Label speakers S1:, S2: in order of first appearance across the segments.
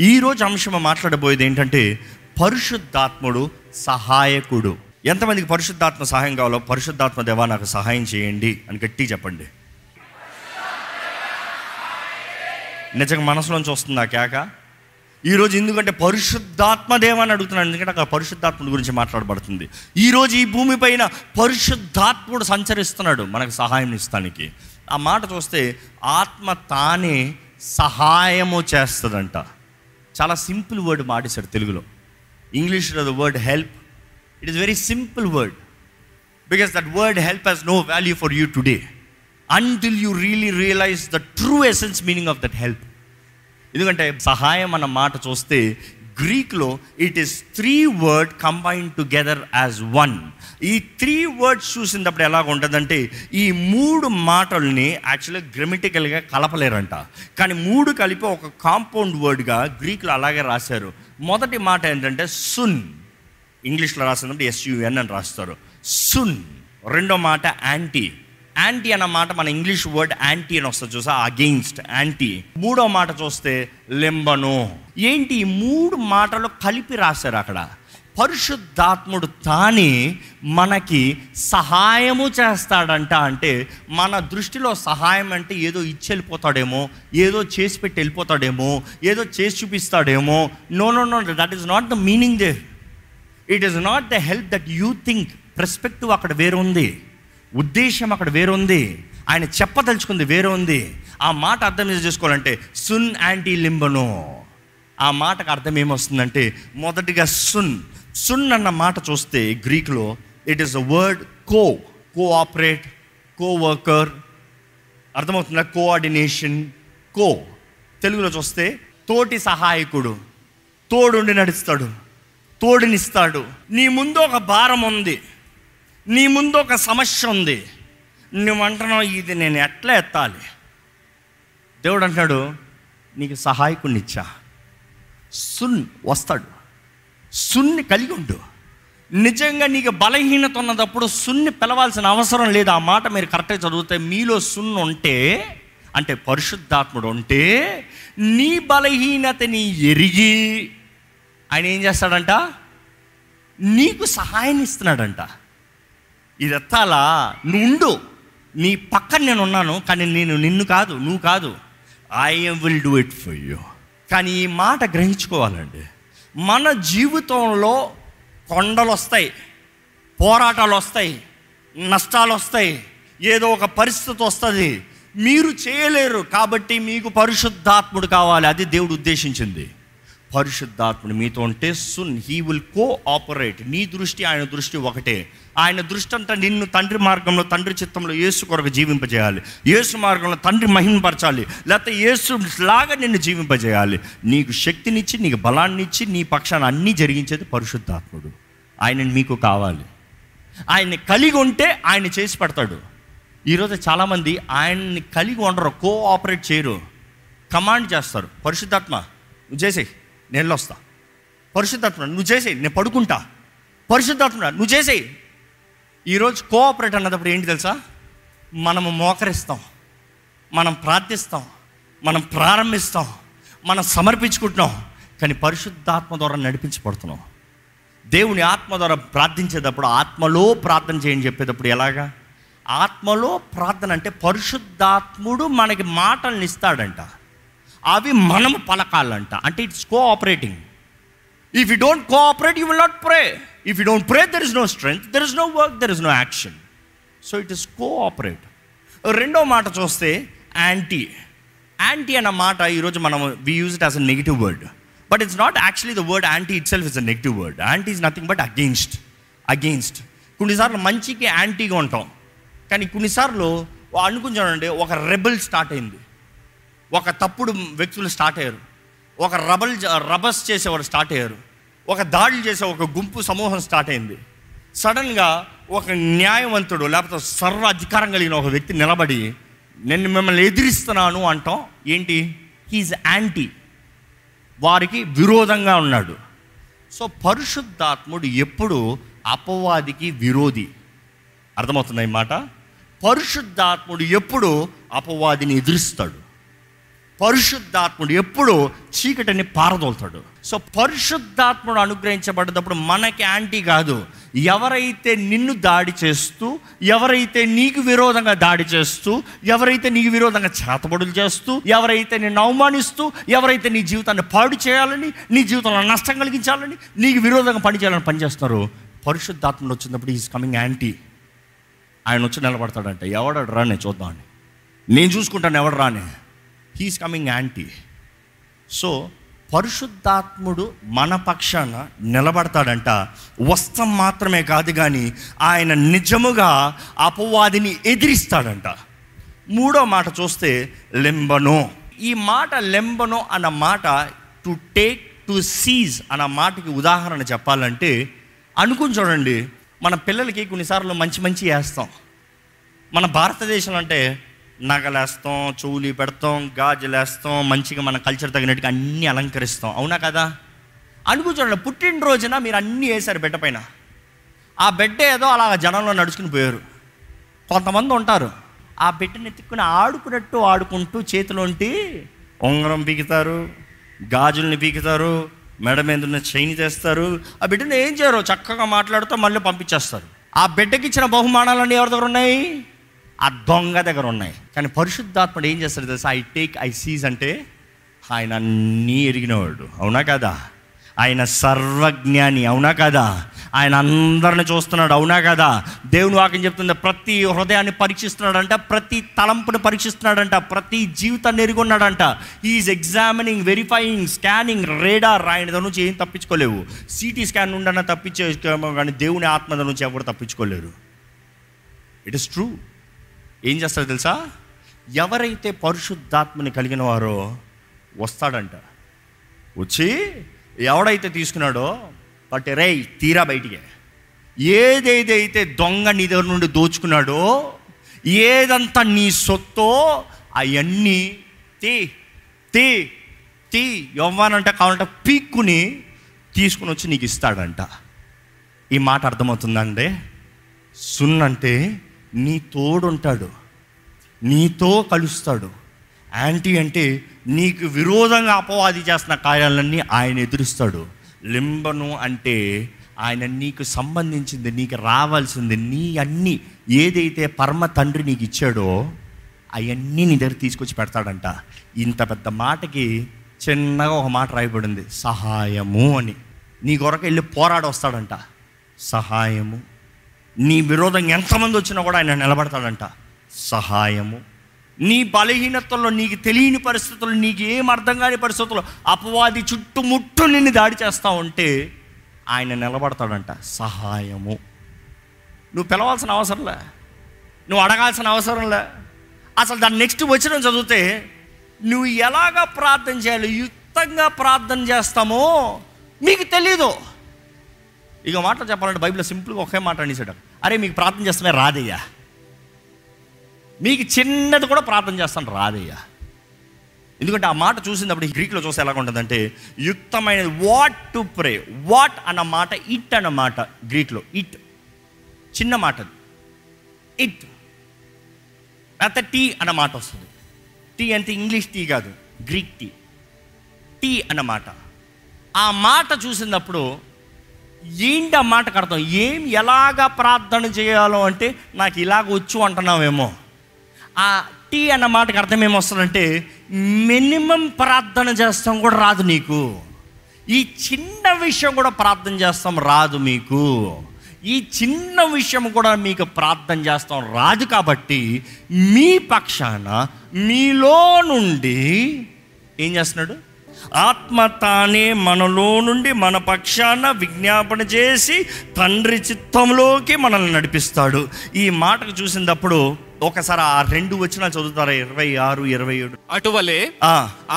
S1: ఈరోజు అంశం మాట్లాడబోయేది ఏంటంటే పరిశుద్ధాత్ముడు సహాయకుడు. ఎంతమందికి పరిశుద్ధాత్మ సహాయం కావాలో పరిశుద్ధాత్మ దేవా నాకు సహాయం చేయండి అని గట్టి చెప్పండి. నిజంగా మనసులోంచి వస్తుంది ఆ కేక ఈరోజు ఎందుకంటే పరిశుద్ధాత్మ దేవాన్ని అని అడుగుతున్నాను ఎందుకంటే అక్కడ పరిశుద్ధాత్ముడి గురించి మాట్లాడబడుతుంది. ఈరోజు ఈ భూమిపైన పరిశుద్ధాత్ముడు సంచరిస్తున్నాడు మనకు సహాయం ఇస్తానికి. ఆ మాట చూస్తే ఆత్మ తానే సహాయము చేస్తుందంట. చాలా సింపుల్ వర్డ్ మాటేశాడు తెలుగులో. ఇంగ్లీష్లో the word help it is very simple word because that word help has no value for you today until you really realize the true essence meaning of that help ఎందుకంటే సహాయం అన్న మాట చూస్తే గ్రీక్లో it is three word combine together as one ఈ three words చూసినప్పుడు ఎలాగ ఉంటుందంటే ఈ మూడు మాటల్ని యాక్చువల్గా గ్రామటికల్గా కలపలేరంట. కానీ మూడు కలిపి ఒక కాంపౌండ్ వర్డ్గా గ్రీక్లో అలాగే రాశారు. మొదటి మాట ఏంటంటే సున్ ఇంగ్లీష్లో రాసిందంటే ఎస్యుఎన్ అని రాస్తారు. సున్ రెండో మాట యాంటీ యాంటీ అన్న మాట మన ఇంగ్లీష్ వర్డ్ యాంటీ అని వస్తుంది చూసా? అగెయిన్స్ట్ యాంటీ మూడో మాట చూస్తే లెంబను. ఏంటి? ఈ మూడు మాటలు కలిపి రాశారు అక్కడ. పరిశుద్ధాత్ముడు తానే మనకి సహాయము చేస్తాడంట అంటే మన దృష్టిలో సహాయం అంటే ఏదో ఇచ్చి వెళ్ళిపోతాడేమో ఏదో చేసి పెట్టి వెళ్ళిపోతాడేమో ఏదో చేసి చూపిస్తాడేమో. No no no that is not the meaning they it is not the help that you think perspective అక్కడ వేరు ఉంది ఉద్దేశం అక్కడ వేరుంది. ఆయన చెప్పదలుచుకుంది వేరే ఉంది ఆ మాట అర్థం చేసుకోవాలంటే సున్ యాంటీ లింబను ఆ మాటకు అర్థం ఏమొస్తుందంటే మొదటిగా సున్. సున్ అన్న మాట చూస్తే గ్రీక్లో it is a word co cooperate co worker అర్థమవుతుందా? కోఆర్డినేషన్ కో తెలుగులో చూస్తే తోటి సహాయకుడు తోడుండి నడుస్తాడు తోడునిస్తాడు. నీ ముందు ఒక భారం ఉంది. నీ ముందు ఒక సమస్య ఉంది. నువ్వు అంటున్నావు ఇది నేను ఎట్లా ఎత్తాలి? దేవుడు అంటాడు నీకు సహాయకుడిని ఇచ్చా. సున్ వస్తాడు. సున్ని కలిగి ఉండు. నిజంగా నీకు బలహీనత ఉన్నదప్పుడు సున్ని పిలవాల్సిన అవసరం లేదు. ఆ మాట మీరు కరెక్ట్గా చదివితే మీలో సున్ను ఉంటే అంటే పరిశుద్ధాత్ముడు ఉంటే నీ బలహీనతని ఎరిగి ఆయన ఏం చేస్తాడంట? నీకు సహాయం ఇస్తున్నాడంట. ఇది ఎత్తాలా నువ్వు ఉండు నీ పక్కన నేను ఉన్నాను కానీ నేను నిన్ను కాదు నువ్వు కాదు. I will do it for you కానీ ఈ మాట గ్రహించుకోవాలండి. మన జీవితంలో కొండలు వస్తాయి పోరాటాలు వస్తాయి నష్టాలు వస్తాయి ఏదో ఒక పరిస్థితి వస్తుంది. మీరు చేయలేరు కాబట్టి మీకు పరిశుద్ధాత్ముడు కావాలి అది దేవుడు ఉద్దేశించింది. పరిశుద్ధాత్ముడు మీతో ఉంటే సున్ హీ విల్ కో ఆపరేట్ నీ దృష్టి ఆయన దృష్టి ఒకటే. ఆయన దృష్టి అంతా నిన్ను తండ్రి మార్గంలో తండ్రి చిత్తంలో యేసు కొరకు జీవింపజేయాలి. యేసు మార్గంలో తండ్రి మహిమపరచాలి లేకపోతే యేసు లాగా నిన్ను జీవింపజేయాలి. నీకు శక్తినిచ్చి నీకు బలాన్ని ఇచ్చి నీ పక్షాన్ని అన్నీ జరిగించేది పరిశుద్ధాత్ముడు. ఆయన మీకు కావాలి. ఆయన్ని కలిగి ఉంటే ఆయన చేసి పెడతాడు. ఈరోజు చాలామంది ఆయన్ని కలిగి ఉండరు కోఆపరేట్ చేయరు. కమాండ్ చేస్తారు. పరిశుద్ధాత్మ నువ్వు చేసేయి నేను వస్తా పరిశుద్ధాత్మ నువ్వు చేసేయి నేను పడుకుంటా. పరిశుద్ధాత్మ నువ్వు చేసేయి. ఈరోజు కోఆపరేట్ అన్నప్పుడు ఏంటి తెలుసా? మనము మోకరిస్తాం మనం ప్రార్థిస్తాం మనం ప్రారంభిస్తాం మనం సమర్పించుకుంటున్నాం కానీ పరిశుద్ధాత్మ ద్వారా నడిపించబడుతున్నాం. దేవుని ఆత్మ ద్వారా ప్రార్థించేటప్పుడు ఆత్మలో ప్రార్థన చేయని చెప్పేటప్పుడు ఎలాగా? ఆత్మలో ప్రార్థన అంటే పరిశుద్ధాత్ముడు మనకి మాటలను ఇస్తాడంట. అవి మనము పలకాలంట. అంటే it's cooperating. If you don't cooperate you will not pray if you don't pray there is no strength there is no work there is no action so it is cooperate రెండో మాట చూస్తే యాంటీ యాంటీ అన్న మాట ఈరోజు మనం we use it as a negative word but it's not actually the word anti itself is a negative word anti is nothing but against against కొన్నిసార్లు మంచికి యాంటీగా ఉంటాం. కానీ కొన్నిసార్లు అనుకుంటానండి ఒక రెబల్ స్టార్ట్ అయింది. ఒక తప్పుడు వ్యక్తులు స్టార్ట్ అయ్యారు. ఒక రబల్ రబస్ చేసేవారు స్టార్ట్ అయ్యారు. ఒక దాడి చేసే ఒక గుంపు సమూహం స్టార్ట్ అయింది. సడన్గా ఒక న్యాయవంతుడు లేకపోతే సర్వ అధికారం కలిగిన ఒక వ్యక్తి నిలబడి నేను మిమ్మల్ని ఎదిరిస్తున్నాను అంటాం. ఏంటి? హీజ్ యాంటీ వారికి విరోధంగా ఉన్నాడు. సో పరిశుద్ధాత్ముడు ఎప్పుడు అపవాదికి విరోధి. అర్థమవుతుంది ఈ మాట? పరిశుద్ధాత్ముడు ఎప్పుడు అపవాదిని ఎదురుస్తాడు. పరిశుద్ధాత్ముడు ఎప్పుడు చీకటిని పారదోలుతాడు. సో పరిశుద్ధాత్ముడు అనుగ్రహించబడ్డప్పుడు మనకి యాంటీ కాదు. ఎవరైతే నిన్ను దాడి చేస్తూ ఎవరైతే నీకు విరోధంగా దాడి చేస్తూ ఎవరైతే నీకు విరోధంగా చేతబడులు చేస్తూ ఎవరైతే నిన్ను అవమానిస్తూ ఎవరైతే నీ జీవితాన్ని పాడు చేయాలని నీ జీవితంలో నష్టం కలిగించాలని నీకు విరోధంగా పనిచేయాలని పనిచేస్తున్నారు పరిశుద్ధాత్ముడు వచ్చినప్పుడు ఈజ్ కమింగ్ యాంటీ. ఆయన వచ్చి నిలబడతాడంటే ఎవడ రానే చూద్దామని నేను చూసుకుంటాను ఎవడు రానే. హీస్ కమింగ్ యాంటీ సో పరిశుద్ధాత్ముడు మన పక్షాన నిలబడతాడంట. వస్త్రం మాత్రమే కాదు కానీ ఆయన నిజముగా అపవాదిని ఎదిరిస్తాడంట. మూడో మాట చూస్తే లెంబనో. ఈ మాట లెంబనో అన్న మాట టు టేక్ టు సీజ్ అన్న మాటకి ఉదాహరణ చెప్పాలంటే అనుకుని చూడండి. మన పిల్లలకి కొన్నిసార్లు మంచి మంచి వేస్తాం మన భారతదేశంలో అంటే నగలేస్తాం చెవులు పెడతాం గాజులు వేస్తాం మంచిగా మన కల్చర్ తగినట్టుగా అన్నీ అలంకరిస్తాం. అవునా కదా? అనుకు చూడండి పుట్టినరోజున మీరు అన్నీ వేశారు బిడ్డ పైన. ఆ బిడ్డ ఏదో అలా జనంలో నడుచుకుని పోయారు. కొంతమంది ఉంటారు ఆ బిడ్డని ఎత్తుక్కుని ఆడుకున్నట్టు ఆడుకుంటూ చేతిలోంటి ఉంగరం పీకుతారు గాజుల్ని పీకుతారు మెడ మీద ఉన్న చైన్ చేస్తారు ఆ బిడ్డను ఏం చేయరు చక్కగా మాట్లాడుతూ మళ్ళీ పంపించేస్తారు. ఆ బిడ్డకి ఇచ్చిన బహుమానాలన్నీ ఎవరి దగ్గర ఉన్నాయి? ఆ దొంగ దగ్గర ఉన్నాయి. కానీ పరిశుద్ధాత్ముడు ఏం చేస్తాడు తెలుసా? ఐ టేక్ ఐ సీజ్ అంటే ఆయన అన్నీ ఎరిగినవాడు. అవునా కదా? ఆయన సర్వజ్ఞాని అవునా కదా? ఆయన అందరిని చూస్తున్నాడు అవునా కదా? దేవుని వాక్యం చెప్తుంది ప్రతి హృదయాన్ని పరీక్షిస్తున్నాడంట ప్రతి తలంపుని పరీక్షిస్తున్నాడంట ప్రతి జీవితాన్ని ఎరుగున్నాడంట. Is examining verifying scanning radar ఆయన నుంచి ఏం తప్పించుకోలేవు. సిటీ స్కాన్ నుండన్నా తప్పించేమో కానీ దేవుని ఆత్మ నుంచి ఎవరు తప్పించుకోలేరు. ఇట్ ఇస్ ట్రూ ఏం చేస్తారో తెలుసా? ఎవరైతే పరిశుద్ధాత్మని కలిగిన వారో వస్తాడంట. వచ్చి ఎవడైతే తీసుకున్నాడో బట్ రే తీరా బయటికి. ఏదేదైతే దొంగ నీ దగ్గర నుండి దోచుకున్నాడో ఏదంతా నీ సొత్తో అవన్నీ తీ తీ తీ ఇవ్వనంటే కావాలంటే పీక్కుని తీసుకుని వచ్చి నీకు ఇస్తాడంట. ఈ మాట అర్థమవుతుందండి? సున్నంటే అంటే నీ తోడుంటాడు నీతో కలుస్తాడు. యాంటీ అంటే నీకు విరోధంగా అపవాది చేస్తున్న కార్యాలన్నీ ఆయన ఎదురుస్తాడు. లింబను అంటే ఆయన నీకు సంబంధించింది నీకు రావాల్సింది నీ అన్ని ఏదైతే పరమ తండ్రి నీకు ఇచ్చాడో అవన్నీ నీ దగ్గర తీసుకొచ్చి పెడతాడంట. ఇంత పెద్ద మాటకి చిన్నగా ఒక మాట రాయబడింది సహాయము అని. నీ కొరకు వెళ్ళి పోరాడొస్తాడంట. సహాయము. నీ విరోధం ఎంతమంది వచ్చినా కూడా ఆయన నిలబడతాడంట. సహాయము. నీ బలహీనతల్లో నీకు తెలియని పరిస్థితుల్లో నీకు ఏం అర్థం కాని పరిస్థితుల్లో అపవాది చుట్టుముట్టు నిన్ను దాడి చేస్తా ఉంటే ఆయన నిలబడతాడంట. సహాయము. నువ్వు పిలవాల్సిన అవసరంలే నువ్వు అడగాల్సిన అవసరంలే అసలు దాని నెక్స్ట్ వచ్చిన చదివితే నువ్వు ఎలాగ ప్రార్థన చేయాలి యుక్తంగా ప్రార్థన చేస్తామో మీకు తెలీదు. ఇక మాట చెప్పాలంటే బైబిల్ సింపుల్గా ఒకే మాట అనేసాడు. అరే మీకు ప్రార్థన చేస్తామే రాదయ్యా. మీకు చిన్నది కూడా ప్రార్థన చేస్తాను రాదయ్యా. ఎందుకంటే ఆ మాట చూసినప్పుడు గ్రీక్లో చూస్తే ఎలా ఉంటుందంటే యుక్తమైనది వాట్ టు ప్రే వాట్ అన్న మాట ఇట్ అన్న మాట గ్రీక్లో ఇట్ చిన్న మాట ఇట్ లేకపోతే టీ అన్న మాట వస్తుంది. టీ అంటే ఇంగ్లీష్ టీ కాదు గ్రీక్ టీ. టీ అన్న మాట. ఆ మాట చూసినప్పుడు ఏంటి ఆ మాటకు అర్థం ఏం ఎలాగా ప్రార్థన చేయాలో అంటే నాకు ఇలాగ వచ్చు అంటున్నావేమో. ఆ టీ అన్న మాటకు అర్థం ఏమొస్తుందంటే మినిమం ప్రార్థన చేస్తాం కూడా రాదు నీకు. ఈ చిన్న విషయం కూడా ప్రార్థన చేస్తాం రాదు మీకు. ఈ చిన్న విషయం కూడా మీకు ప్రార్థన చేస్తాం రాదు కాబట్టి మీ పక్షాన మీలో నుండి ఏం చేస్తున్నాడు? ఆత్మ తానే మనలో నుండి మన పక్షాన విజ్ఞాపన చేసి తండ్రి చిత్తంలోకి మనల్ని నడిపిస్తాడు. ఈ మాటకు చూసినప్పుడు ఒకసారి ఆ రెండు వచ్చినా చదువుతారా? ఇరవై ఆరు ఇరవై ఏడు.
S2: అటువలే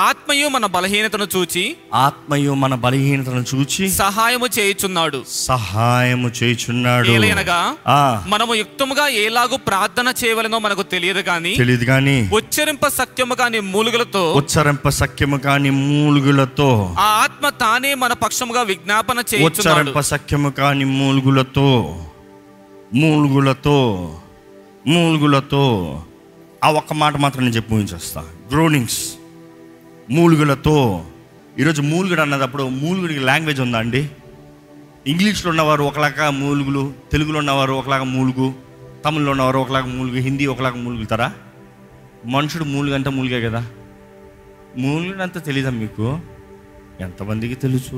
S2: ఆత్మయు మన బలహీనతను చూచి
S1: ఆత్మయు మన బలహీనతను చూచి
S2: సహాయము చేయుచున్నాడు.
S1: సహాయము చేయుచున్నాడు.
S2: ఏలయనగా
S1: ఆ,
S2: మనము యుక్తముగా ఏలాగు ప్రార్థన చేయవలనో మనకు తెలియదు గాని
S1: తెలియదు కానీ
S2: ఉచ్చరింప సత్యము కాని మూలుగులతో
S1: ఉచ్చరింప సఖ్యము కాని మూలుగులతో
S2: ఆ ఆత్మ తానే మన పక్షముగా విజ్ఞాపన చేయుచున్నాడు.
S1: ఉచ్చరింప సఖ్యము కాని మూలుగులతో మూలుగులతో మూలుగులతో ఆ ఒక్క మాట మాత్రం నేను చెప్పి ముగించేస్తా. గ్రోనింగ్స్ మూలుగులతో. ఈరోజు మూలుగుడు అన్నదప్పుడు మూలుగుడికి లాంగ్వేజ్ ఉందా అండి? ఇంగ్లీష్లో ఉన్నవారు ఒకలాగా మూలుగులు తెలుగులో ఉన్నవారు ఒకలాగా మూలుగు తమిళ్ళో ఉన్నవారు ఒకలాగా మూలుగు హిందీ ఒకలాగా మూలుగుతారా? మనుషుడు మూలుగు అంటే మూలుగే కదా. మూలుగునంత తెలీదా మీకు? ఎంతమందికి తెలుసు?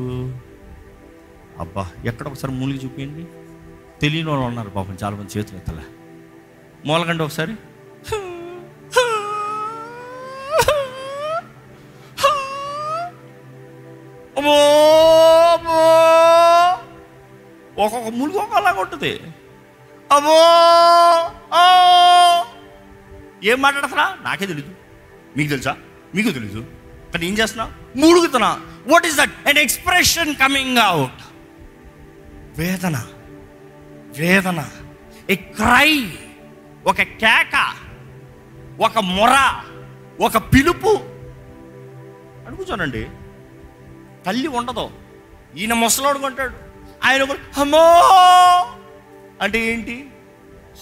S1: అబ్బా ఎక్కడ ఒకసారి మూలిగి చూపించండి తెలియని వాళ్ళు ఉన్నారు పాపం చాలా మంది చేతులు ఎత్తలే మూలకండి ఒకసారి. ఒక్కొక్క ములుగు ఒకలాగా ఉంటుంది. అమ్మో ఏం మాట్లాడుతున్నా నాకే తెలీదు. మీకు తెలుసా? మీకు తెలీదు. కానీ ఏం చేస్తున్నా? మురుగుతున్నా what is that and expression coming out వేదన. వేదన. ఏ క్రై ఒక కేక ఒక మొర ఒక పిలుపు. అడుగుచానండి తల్లి ఉండదు. ఈయన ముసలోడుకుంటాడు ఆయన కూడా, అమ్మో! అంటే ఏంటి?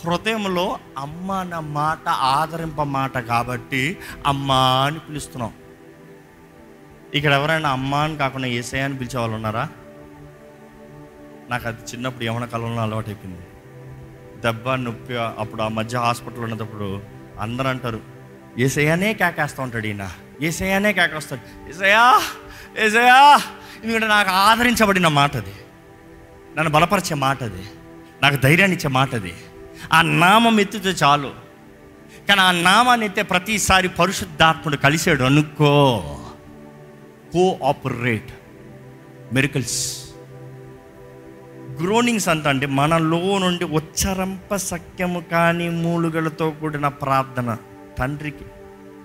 S1: హృదయంలో అమ్మ అన్న మాట ఆదరింప మాట కాబట్టి అమ్మా అని పిలుస్తున్నాం. ఇక్కడ ఎవరైనా అమ్మ అని కాకుండా ఏసయ్య అని పిలిచే వాళ్ళు ఉన్నారా? నాకు అది చిన్నప్పుడు యవన కాలంలో అలవాటు అయిపోయింది దెబ్బ నొప్పి అప్పుడు ఆ మధ్య హాస్పిటల్ ఉన్నప్పుడు అందరూ అంటారు ఏసయ్యానే కేకేస్తూ ఉంటాడు ఈయన ఏసయ్యానే కేకేస్తాడు. ఏసయ్యా ఏసయ్యా. ఎందుకంటే నాకు ఆదరించబడిన మాట అది. నన్ను బలపరిచే మాట అది. నాకు ధైర్యాన్ని ఇచ్చే మాట అది. ఆ నామం ఎత్తితే చాలు. కానీ ఆ నామాన్ని ఎత్తే ప్రతిసారి పరిశుద్ధాత్ముడు కలిసాడు అనుకో. కోఆపరేట్ మెరికల్స్ గ్రోనింగ్స్ అంత అంటే మనలో నుండి ఉచ్చరంప సఖ్యము కాని మూలుగలతో కూడిన ప్రార్థన. తండ్రికి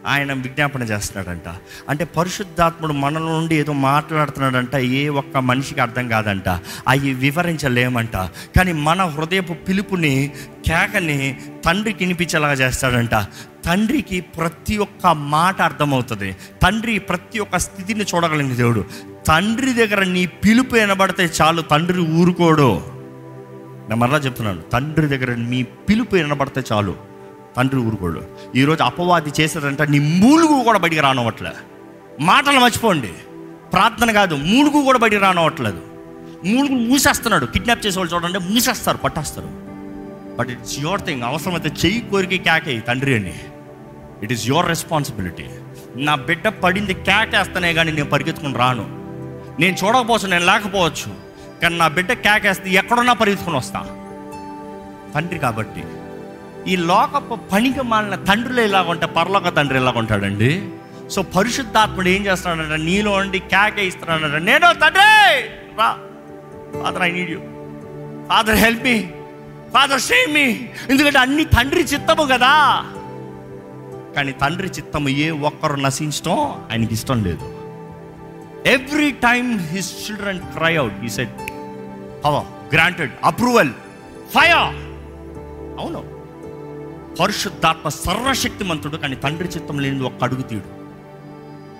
S1: ఆయన విజ్ఞాపన చేస్తున్నాడంట. అంటే పరిశుద్ధాత్ముడు మనలో నుండి ఏదో మాట్లాడుతున్నాడంట ఏ ఒక్క మనిషికి అర్థం కాదంట. అవి వివరించలేమంట. కానీ మన హృదయపు పిలుపుని కేకని తండ్రికి వినిపించేలాగా చేస్తాడంట. తండ్రికి ప్రతి ఒక్క మాట అర్థమవుతుంది. తండ్రి ప్రతి ఒక్క స్థితిని చూడగలిగిన దేవుడు. తండ్రి దగ్గర నీ పిలుపు వినబడితే చాలు తండ్రి ఊరుకోడు. నేను మరలా చెప్తున్నాను. తండ్రి దగ్గర మీ పిలుపు వినబడితే చాలు. తండ్రి ఊరుకోడు. ఈరోజు అపవాది చేశారంట నీ మూలుగు కూడా బయటికి రానవట్లే. మాటలు మర్చిపోండి. ప్రార్థన కాదు మూలుగు కూడా బయటికి రానవట్లేదు. మూలుగు మూసేస్తున్నాడు. కిడ్నాప్ చేసే వాళ్ళు చూడండి మూసేస్తారు పట్టేస్తారు. బట్ ఇట్స్ యువర్ థింగ్ అవసరమైతే చెయ్యి కోరిక కేకే తండ్రి అని. ఇట్ ఈస్ యువర్ రెస్పాన్సిబిలిటీ నా బిడ్డ పడింది కేకేస్తనే కానీ నేను పరిగెత్తుకుని రాను. నేను చూడకపోవచ్చు నేను లేకపోవచ్చు. కానీ నా బిడ్డ కేకేస్తే ఎక్కడున్నా పరిగెత్తుకుని వస్తా. తండ్రి కాబట్టి ఈ లోకపు పనికి మాలిన తండ్రులు ఎలాగ ఉంటే పరలోక తండ్రి ఎలాగ ఉంటాడండి? సో పరిశుద్ధాత్ముడు ఏం చేస్తున్నాడంట నీలో ఉండి క్యాకే ఇస్తున్నాడంట నేను తండ్రి! రా. Father I need you father help me father save me ఎందుకంటే అన్ని తండ్రి చిత్తము కదా. కానీ తండ్రి చిత్తము ఏ ఒక్కరు నశించడం ఆయనకి ఇష్టం లేదు. Every time his children cry out he set have granted approval fire అవును. పరిశుద్ధాత్మ సర్వశక్తిమంతుడు కానీ తండ్రి చిత్తం లేనిది ఒక్క అడుగు తీయడు.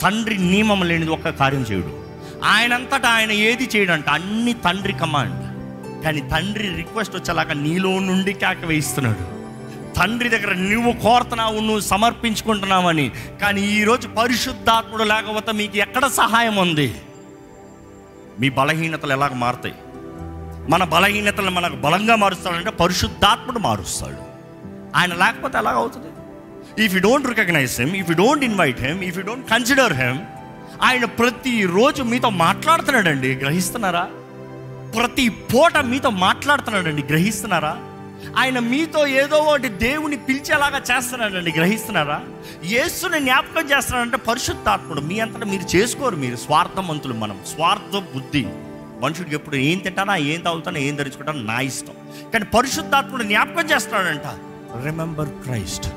S1: తండ్రి నియమం లేనిది ఒక్క కార్యం చేయడు. ఆయనంతటా ఆయన ఏది చేయడంట అన్ని తండ్రి కమాండ్. కానీ తండ్రి రిక్వెస్ట్ వచ్చేలాగా నీలో నుండి కేక వేయిస్తున్నాడు. తండ్రి దగ్గర నువ్వు కోరుతున్నావు నువ్వు సమర్పించుకుంటున్నావని కానీ ఈరోజు పరిశుద్ధాత్ముడు లేకపోతే మీకు ఎక్కడ సహాయం ఉంది? మీ బలహీనతలు ఎలాగ మారుతాయి? మన బలహీనతలు మనకు బలంగా మారుస్తాడంటే పరిశుద్ధాత్ముడు మారుస్తాడు. ఆయన లేకపోతే ఎలాగ అవుతుంది? If you don't recognize him if you don't invite him if you don't consider him ఆయన ప్రతిరోజు మీతో మాట్లాడుతున్నాడండి గ్రహిస్తున్నారా? ప్రతి పూట మీతో మాట్లాడుతున్నాడండి గ్రహిస్తున్నారా? ఆయన మీతో ఏదో ఒకటి దేవుని పిలిచేలాగా చేస్తున్నాడండి గ్రహిస్తున్నారా? యేసుని జ్ఞాపకం చేస్తున్నాడంటే పరిశుద్ధాత్ముడు మీ అంతటా మీరు చేసుకోరు మీరు స్వార్థవంతులు మనం. స్వార్థ బుద్ధి. మనుషుడికి ఎప్పుడు ఏం తింటానా ఏం తాగుతానా ఏం ధరించుకుంటానా నా ఇష్టం. కానీ పరిశుద్ధాత్ముడు జ్ఞాపకం చేస్తున్నాడంట remember Christ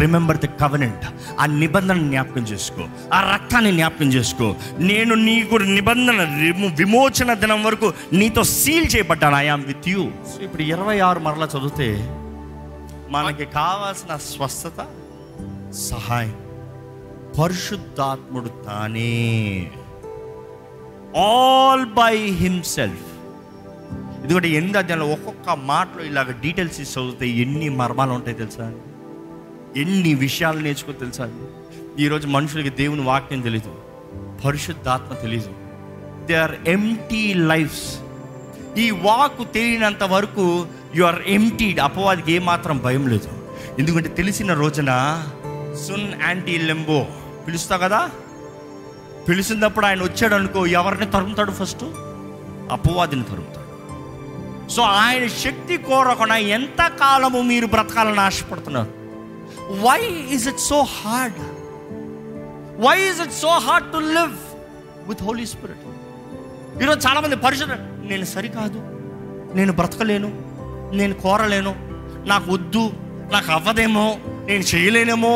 S1: remember the covenant ఆ నిబంధన జ్ఞాపకం చేసుకో. ఆ రక్తాన్ని జ్ఞాపకం చేసుకో. నేను నీకు నిబంధన విమో- విమోచన దినం వరకు నీతో సీల్ చేయబడ్డాను. ఐఆమ్ విత్ యూ ఇప్పుడు ఇరవై ఆరు మరలా చదివితే మనకి కావాల్సిన స్వస్థత సహాయం. పరిశుద్ధాత్ముడు తానే. ఆల్ బై హిమ్సెల్ఫ్ ఎందుకంటే ఎనిమిది అధ్యాయంలో ఒక్కొక్క మాటలో ఇలాగ డీటెయిల్స్ ఇచ్చి చదివితే ఎన్ని మర్మాలు ఉంటాయి తెలుసా? ఎన్ని విషయాలు నేర్చుకో తెలుసా? ఈరోజు మనుషులకి దేవుని వాక్యం తెలీదు. పరిశుద్ధాత్మ తెలీదు. దే ఆర్ ఎంటీ లైఫ్స్ ఈ వాక్ తెలియనంత వరకు యు ఆర్ ఎంటీడ్ అపవాదికి ఏమాత్రం భయం లేదు. ఎందుకంటే తెలిసిన రోజున సున్ యాంటీ లెంబో పిలుస్తా కదా? పిలిచినప్పుడు ఆయన వచ్చాడు అనుకో ఎవరిని తరుముతాడు ఫస్ట్ అపవాదిని తరుముతాడు. సో ఆయన శక్తి కోరకుండా ఎంత కాలము మీరు బ్రతకాలని ఆశపడుతున్నారు? Why is it so hard why is it so hard to live with Holy Spirit ఈరోజు చాలామంది పరిశుద్ధ నేను సరికాదు నేను బ్రతకలేను నేను కోరలేను నాకు వద్దు నాకు అవ్వదేమో నేను చేయలేనేమో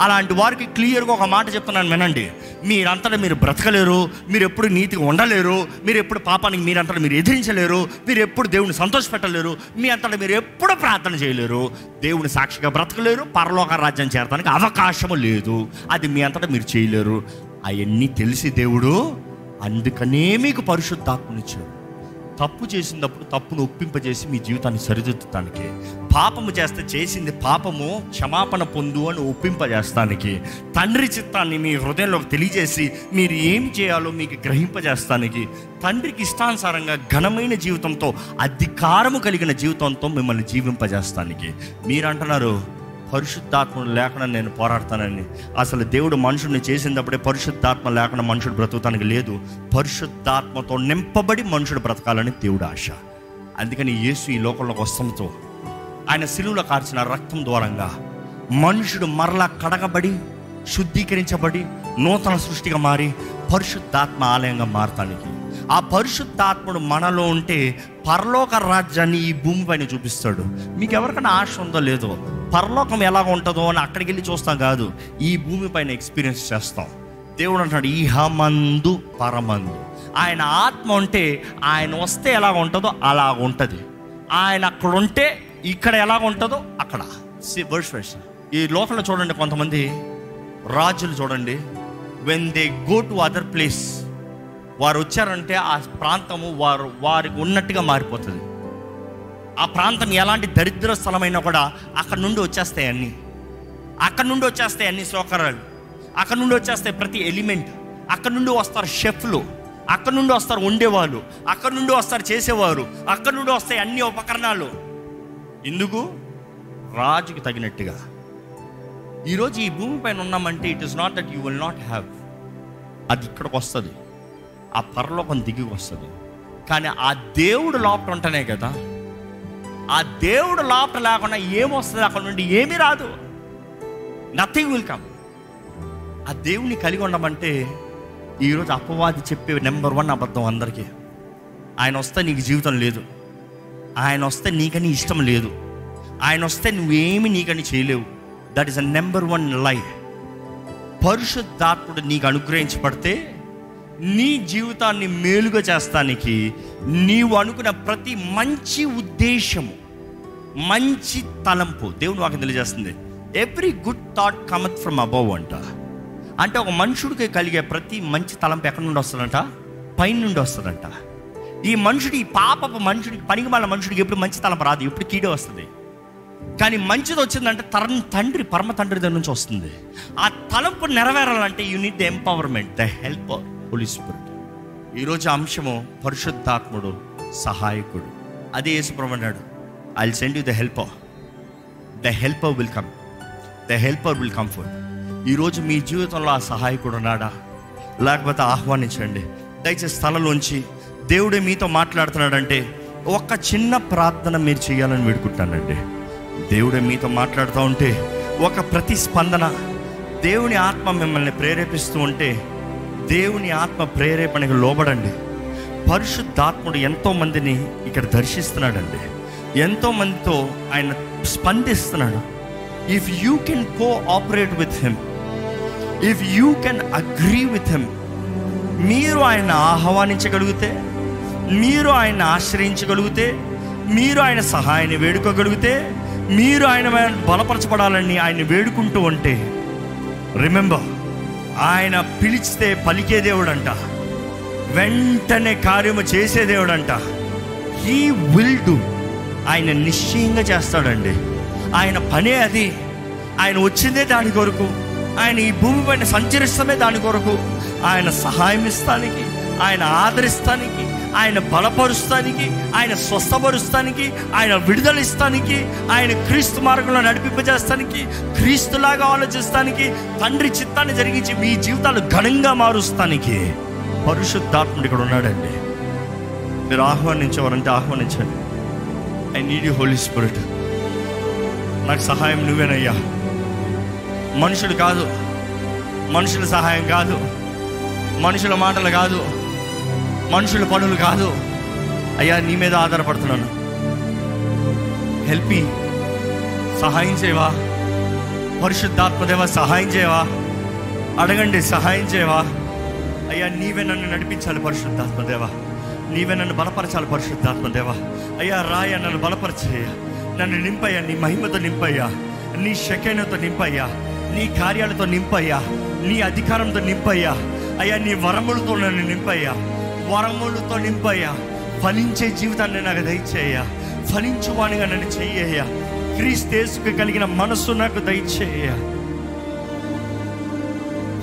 S1: అలాంటి వారికి క్లియర్గా ఒక మాట చెప్తున్నాను వినండి. మీరంతటా మీరు బ్రతకలేరు మీరు ఎప్పుడు నీతిగా ఉండలేరు మీరు ఎప్పుడు పాపానికి మీరంతటా మీరు ఎదిరించలేరు మీరు ఎప్పుడు దేవుని సంతోషపెట్టలేరు మీ అంతటా మీరు ఎప్పుడు ప్రార్థన చేయలేరు. దేవుని సాక్షిగా బ్రతకలేరు పరలోక రాజ్యం చేరడానికి అవకాశము లేదు. అది మీ అంతటా మీరు చేయలేరు. అవన్నీ తెలిసి దేవుడు అందుకనే మీకు పరిశుద్ధాత్మనిచ్చాడు. తప్పు చేసినప్పుడు తప్పును ఒప్పింపజేసి మీ జీవితాన్ని సరిదిద్దటానికి. పాపము చేస్తే చేసింది పాపము క్షమాపణ పొందు అని ఒప్పింపజేస్తానికి. తండ్రి చిత్తాన్ని మీ హృదయంలోకి తెలియజేసి మీరు ఏం చేయాలో మీకు గ్రహింపజేస్తానికి. తండ్రికి ఇష్టానుసారంగా ఘనమైన జీవితంతో అధికారము కలిగిన జీవితంతో మిమ్మల్ని జీవింపజేస్తానికి. మీరు అంటున్నారు పరిశుద్ధాత్మను లేకుండా నేను పోరాడతానని. అసలు దేవుడు మనుషుడిని చేసినప్పుడే పరిశుద్ధాత్మ లేకుండా మనుషుడు బ్రతుకుతానికి లేదు. పరిశుద్ధాత్మతో నింపబడి మనుషుడు బ్రతకాలని దేవుడు ఆశ. అందుకని యేసు ఈ లోకంలోకి వస్తంతో ఆయన శిలువులో కార్చిన రక్తం ద్వారంగా మనుషుడు మరలా కడగబడి శుద్ధీకరించబడి నూతన సృష్టిగా మారి పరిశుద్ధాత్మ ఆలయంగా మారటానికి ఆ పరిశుద్ధాత్ముడు మనలో ఉంటే పరలోక రాజ్యాన్ని ఈ భూమిపైన చూపిస్తాడు. మీకు ఎవరికైనా ఆశ ఉందో లేదో? పరలోకం ఎలా ఉంటుందో అని అక్కడికి వెళ్ళి చూస్తాం కాదు ఈ భూమి పైన ఎక్స్పీరియన్స్ చేస్తాం. దేవుడు అంటాడు ఈహమందు పరమందు. ఆయన ఆత్మ ఉంటే ఆయన వస్తే ఎలా ఉంటుందో అలా ఉంటుంది. ఆయన అక్కడ ఉంటే ఇక్కడ ఎలా ఉంటుందో అక్కడ. వర్స్ వర్స్ ఈ లోకంలో చూడండి కొంతమంది రాజులు చూడండి. When they go to other place వారు వచ్చారంటే ఆ ప్రాంతము వారు వారికి ఉన్నట్టుగా మారిపోతుంది. ఆ ప్రాంతం ఎలాంటి దరిద్ర స్థలమైనా కూడా అక్కడ నుండి వచ్చేస్తాయి అన్నీ. అక్కడ నుండి వచ్చేస్తాయి అన్ని సౌకర్యాలు. అక్కడ నుండి వచ్చేస్తాయి ప్రతి ఎలిమెంట్. అక్కడ నుండి వస్తారు షెఫ్లు. అక్కడ నుండి వస్తారు వండేవాళ్ళు అక్కడ నుండి వస్తారు చేసేవారు. అక్కడ నుండి వస్తాయి అన్ని ఉపకరణాలు. ఎందుకు రాజుకి తగినట్టుగా. ఈరోజు ఈ భూమి పైన ఉన్నామంటే it is not that you will not have అది ఇక్కడికి వస్తుంది. ఆ పరలోకం దిగి వస్తుంది. కానీ ఆ దేవుడు లోపల ఉంటేనే కదా ఆ దేవుడు లోపల లేకుండా ఏమొస్తుంది? అక్కడ నుండి ఏమీ రాదు. నథింగ్ విల్ కమ్ ఆ దేవుని కలిగి ఉండమంటే ఈరోజు అపవాది చెప్పే నెంబర్ వన్ అబద్ధం అందరికీ. ఆయన వస్తే నీకు జీవితం లేదు. ఆయన వస్తే నీకని ఇష్టం లేదు. ఆయన వస్తే నువ్వేమి నీకని చేయలేవు. That is a number one life పరిశుద్ధాత్ముడు నీకు అనుగ్రహించబడితే నీ జీవితాన్ని మేలుగా చేస్తానికి నీవు అనుకున్న ప్రతి మంచి ఉద్దేశము మంచి తలంపు. దేవుని వాకి తెలియజేస్తుంది. Every good thought cometh from above అంట. అంటే ఒక మనుషుడికి కలిగే ప్రతి మంచి తలంపు ఎక్కడి నుండి వస్తుందంట? పైన నుండి వస్తుందంట. ఈ మనుషుడు ఈ పాపపు మనుషుడికి పనికి వాళ్ళ మనుషుడికి ఎప్పుడు మంచి తలంపు రాదు. ఎప్పుడు కీడే వస్తుంది. కానీ మంచిది వచ్చిందంటే తరం తండ్రి పరమ తండ్రి దగ్గర నుంచి వస్తుంది. ఆ తలంపు నెరవేరాలంటే you need the empowerment the help Holy Spirit ఈరోజు అంశము పరిశుద్ధాత్ముడు సహాయకుడు. అదే యేసుప్రభు అన్నాడు I send you the helper the helper will come the helper will comfort ఈరోజు మీ జీవితంలో ఆ సహాయకుడు ఉన్నాడా? లేకపోతే ఆహ్వానించండి. దయచేసి స్థలంలోంచి దేవుడే మీతో మాట్లాడుతున్నాడంటే ఒక్క చిన్న ప్రార్థన మీరు చేయాలని వేడుకుంటానండి దేవుడే మీతో మాట్లాడుతూ ఉంటే ఒక ప్రతిస్పందన దేవుని ఆత్మ మిమ్మల్ని ప్రేరేపిస్తూ ఉంటే దేవుని ఆత్మ ప్రేరేపణకు లోబడండి. పరిశుద్ధాత్ముడు ఎంతోమందిని ఇక్కడ దర్శిస్తున్నాడండి. ఎంతో మందితో ఆయన స్పందిస్తున్నాడు. If you can cooperate with him if you can agree with him మీరు ఆయన ఆహ్వానించగలిగితే మీరు ఆయన ఆశ్రయించగలిగితే మీరు ఆయన సహాయాన్ని వేడుకోగలిగితే మీరు ఆయన బలపరచబడాలని ఆయన వేడుకుంటూ ఉంటే రిమెంబర్ ఆయన పిలిచితే పలికే దేవుడంట. వెంటనే కార్యము చేసే దేవుడంట. హీ విల్ డూ ఆయన నిశ్చయంగా చేస్తాడండి. ఆయన పనే అది. ఆయన వచ్చిందే దాని కొరకు. ఆయన ఈ భూమి పైన సంచరిస్తామే దాని కొరకు. ఆయన సహాయం ఇస్తానికి ఆయన ఆదరిస్తానికి ఆయన బలపరుస్తానికి ఆయన స్వస్థపరుస్తానికి ఆయన విడుదల ఇస్తానికి ఆయన క్రీస్తు మార్గంలో నడిపింపజేస్తానికి క్రీస్తులాగా ఆలోచిస్తానికి తండ్రి చిత్తాన్ని జరిగించి మీ జీవితాలు ఘనంగా మారుస్తానికి. పరిశుద్ధాత్ముడు ఇక్కడ ఉన్నాడండి. మీరు ఆహ్వానించేవారంటే ఆహ్వానించండి. I need you Holy Spirit నాకు సహాయం నువ్వేనయ్యా. మనుషులు కాదు. మనుషుల సహాయం కాదు. మనుషుల మాటలు కాదు. మనుషుల పనులు కాదు. అయ్యా నీ మీద ఆధారపడుతున్నాను. Help me. సహాయం చేయవా? పరిశుద్ధాత్మదేవ సహాయం చేయవా? అడగండి సహాయం చేయవా? అయ్యా నీవే నన్ను నడిపించాలి పరిశుద్ధాత్మదేవా నీవే నన్ను బలపరచాలి పరిశుద్ధాత్మదేవా అయ్యా రాయ నన్ను బలపరచేయ నన్ను నింపయ్యా నీ మహిమతో నింపయ్యా. నీ శకైనతో నింపయ్యా. నీ కార్యాలతో నింపయ్యా. నీ అధికారంతో నింపయ్యా. అయ్యా నీ వరములతో నన్ను నింపయ్యా. వరములతో నింపయ్యా. ఫలించే జీవితాన్ని నాకు దయచేయ్యా. ఫలించువానిగా నన్ను చెయ్యయ్యా. క్రీస్తేసుకు కలిగిన మనస్సు నాకు దయచేయ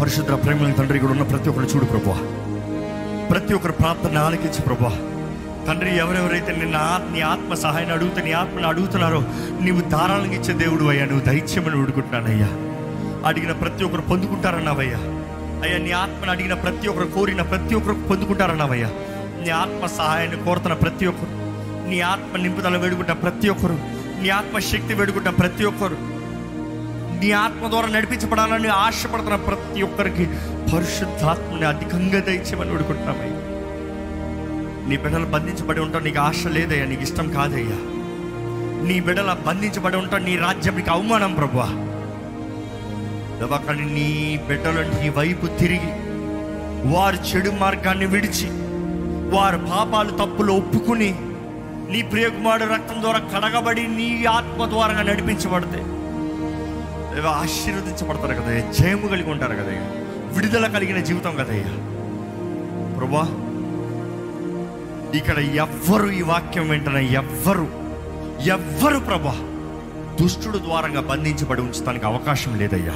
S1: పరిశుద్ధ ప్రేమ తండ్రి కూడా ఉన్న ప్రతి ఒక్కరు చూడు ప్రభా ప్రతి ఒక్కరు ప్రార్థన ఆలకించు ప్రభా తండ్రి ఎవరెవరైతే నిన్న నీ ఆత్మ సహాయాన్ని అడుగుతా నీ ఆత్మను అడుగుతున్నారో నీవు ధారాళంగా ఇచ్చే దేవుడు అయ్యా నువ్వు దైత్యమని వేడుకుంటున్నానయ్యా అడిగిన ప్రతి ఒక్కరు పొందుకుంటారన్నావయ్యా అయ్యా. నీ ఆత్మను అడిగిన ప్రతి ఒక్కరు కోరిన ప్రతి ఒక్కరు పొందుకుంటారన్నావయ్యా నీ ఆత్మ సహాయాన్ని కోరుతున్న ప్రతి ఒక్కరు నీ ఆత్మ నింపుదల వేడుకుంటున్న ప్రతి ఒక్కరు నీ ఆత్మ శక్తి వేడుకుంటున్న ప్రతి ఒక్కరు నీ ఆత్మ ద్వారా నడిపించబడాలని ఆశపడుతున్న ప్రతి ఒక్కరికి పరిశుద్ధాత్మని అధికంగా దయచేయమని వేడుకుంటున్నామయ్యా నీ బిడ్డలు బంధించబడి ఉంటాం నీకు ఆశ లేదయ్యా నీకు ఇష్టం కాదయ్యా. నీ బిడ్డల బంధించబడి ఉంటాం నీ రాజ్యం నీకు అవమానం ప్రభా దేవా, కానీ నీ బిడ్డలు నీ వైపు తిరిగి వారు చెడు మార్గాన్ని విడిచి వారు పాపాలు తప్పులు ఒప్పుకుని నీ ప్రియకుమారుడు రక్తం ద్వారా కడగబడి నీ ఆత్మ ద్వారా నడిపించబడితే ఆశీర్వదించబడతారు కదయ్యా. జయము కలిగి ఉంటారు కదయ్యా. విడుదల కలిగిన జీవితం కదయ్యా. ప్రభా ఇక్కడ ఎవ్వరు ఈ వాక్యం వెంటనే ఎవ్వరు. ఎవ్వరు ప్రభా దుష్టుడు ద్వారంగా బంధించబడి ఉంచడానికి అవకాశం లేదయ్యా.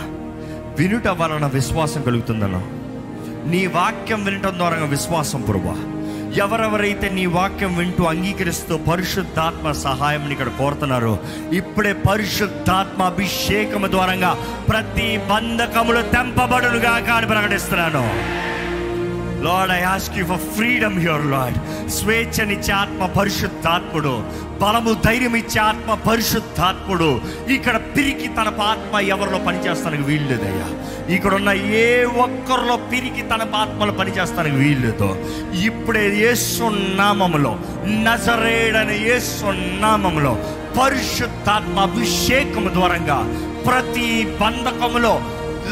S1: వినుట వలన విశ్వాసం కలుగుతుందన్నా. నీ వాక్యం వినటం ద్వారా విశ్వాసం ప్రభా. ఎవరెవరైతే నీ వాక్యం వింటూ అంగీకరిస్తూ పరిశుద్ధాత్మ సహాయం ఇక్కడ కోరుతున్నారో ఇప్పుడే పరిశుద్ధాత్మ అభిషేకము ద్వారంగా ప్రతి బంధకములు తెంపబడునుగా కాని ప్రకటిస్తున్నాను. Lord I ask you for freedom your Lord స్వేచ్ఛనిచ్చే ఆత్మ పరిశుద్ధాత్ముడు. బలము ధైర్యం ఇచ్చే ఆత్మ పరిశుద్ధాత్ముడు. ఇక్కడ పిరికి తన ఆత్మ ఎవరిలో పనిచేస్తానికి వీల్లేదయ్యా. ఇక్కడ ఉన్న ఏ ఒక్కరిలో పిరికి తన ఆత్మలో పనిచేస్తానికి వీల్లేదు. ఇప్పుడే యేసు నామములో నజరేడని యేసు నామములో పరిశుద్ధాత్మ అభిషేకము ద్వారంగా ప్రతి బంధకములో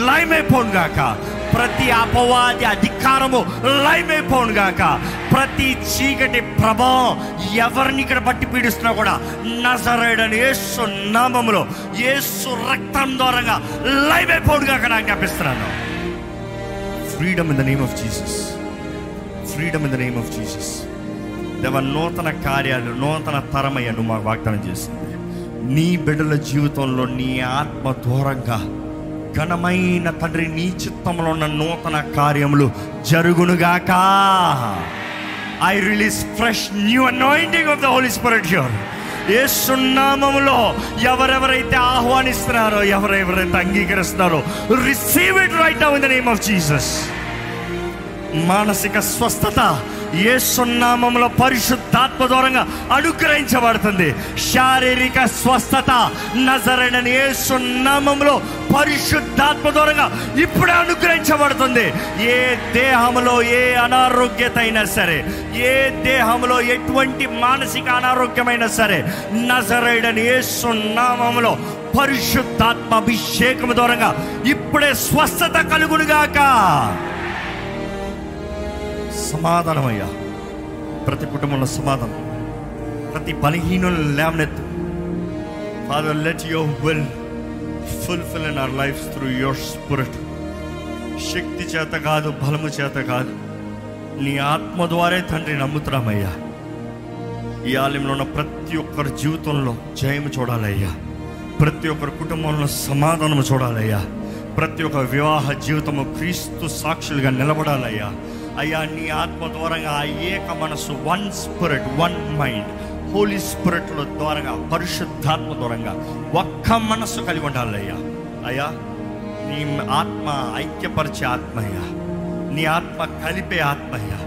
S1: లయమైపోను గాక ప్రతి అపవాది అధికారము లయమైపోను గాక. ప్రతి చీకటి ప్రభావం ఎవరిని ఇక్కడ బట్టి పీడిస్తున్నా కూడా నజరేడని ఏసు నామములో ఏసు రక్తం ద్వారంగా లయమైపోను గాక నాకు జ్ఞాపిస్తున్నాను freedom in the name of Jesus freedom in the name of Jesus దేవ నూతన కార్యాలు నూతన తరమయ్యను మాకు వాగ్దానం చేసింది నీ బిడ్డల జీవితంలో నీ ఆత్మ దూరంగా ఘనమైన తండ్రి నీ చిత్తంలో ఉన్న నూతన కార్యములు జరుగునుగాక. I release fresh new anointing of the Holy Spirit your ఏ సున్నామములో ఎవరెవరైతే ఆహ్వానిస్తున్నారో ఎవరెవరైతే అంగీకరిస్తున్నారో receive it right now in the name of Jesus మానసిక స్వస్థత ఏ సున్నామంలో పరిశుద్ధాత్మ దూరంగా అనుగ్రహించబడుతుంది. శారీరక స్వస్థత నజరడని ఏ సున్నామంలో పరిశుద్ధాత్మ దూరంగా ఇప్పుడే అనుగ్రహించబడుతుంది. ఏ దేహంలో ఏ అనారోగ్యత అయినా సరే ఏ దేహంలో ఎటువంటి మానసిక అనారోగ్యమైనా సరే నజరైడని ఏ సున్నామంలో పరిశుద్ధాత్మ అభిషేకం దూరంగా ఇప్పుడే స్వస్థత కలుగునుగాక. సమాధానమయ్యా. ప్రతి కుటుంబంలో సమాధానం. ప్రతి బలహీనులను లేవనెత్తు. Father let your will fulfil in our life through your Spirit శక్తి చేత కాదు బలము చేత కాదు. నీ ఆత్మ ద్వారే తండ్రి నమ్ముతున్నామయ్యా. ఈ ఆలయంలో ఉన్న ప్రతి ఒక్కరి జీవితంలో జయము చూడాలయ్యా. ప్రతి ఒక్కరి కుటుంబంలో సమాధానము చూడాలయ్యా. ప్రతి ఒక్క వివాహ జీవితము క్రీస్తు సాక్షులుగా నిలబడాలయ్యా. అయ్యా నీ ఆత్మ ద్వారంగా ఆ ఏక మనసు one spirit one mind Holy స్పిరిట్ల ద్వారంగా పరిశుద్ధాత్మ ద్వారంగా ఒక్క మనస్సు కలిగి ఉండాలయ్యా. అయ్యా నీ ఆత్మ ఐక్యపరిచే ఆత్మయ్యా నీ ఆత్మ కలిపే ఆత్మయ్యా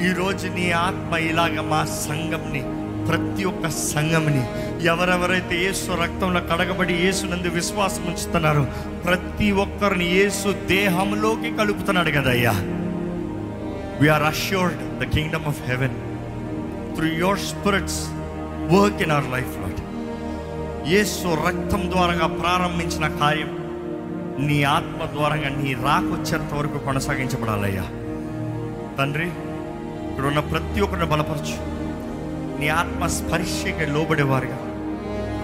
S1: ఈరోజు నీ ఆత్మ ఇలాగ మా సంఘంని ప్రతి ఒక్క సంఘంని ఎవరెవరైతే యేసు రక్తంలో కడగబడి యేసునందు విశ్వాసం ఉంచుతున్నారో ప్రతి ఒక్కరిని యేసు దేహంలోకి కలుపుతున్నాడు కదయ్యా. We are assured the kingdom of heaven through your Spirit's work in our life lot యేసు రక్తం ద్వారా ప్రారంభించిన కార్యం నీ ఆత్మ ద్వారంగా నీ రాకొచ్చేంత వరకు కొనసాగించబడాలయ్యా. తండ్రి ఇక్కడున్న ప్రతి ఒక్కరిని బలపరచు. నీ ఆత్మ స్పర్శకి లోబడేవారుగా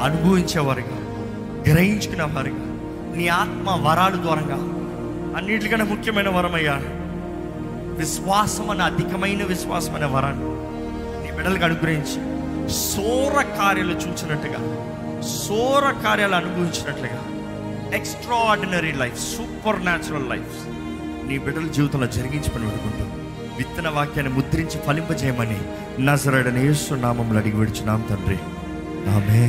S1: అనుభవించేవారుగా గ్రహించుకునేవారుగా నీ ఆత్మ వరాలు ద్వారంగా అన్నిటికన్నా ముఖ్యమైన వరమయ్యా విశ్వాసం అనే అధికమైన విశ్వాసం అనే వరాన్ని నీ బిడ్డలకు అనుగ్రహించి సోర కార్యాలు చూచినట్టుగా సోర కార్యాలు అనుభవించినట్లుగా extraordinary life supernatural life నీ బిడ్డల జీవితంలో జరిగించి పని పెట్టుకుంటూ విత్తన వాక్యాన్ని ముద్రించి ఫలింపజేయమని నజరడని యేసు నామంలో అడిగి విడిచున్నాం తండ్రి. ఆమె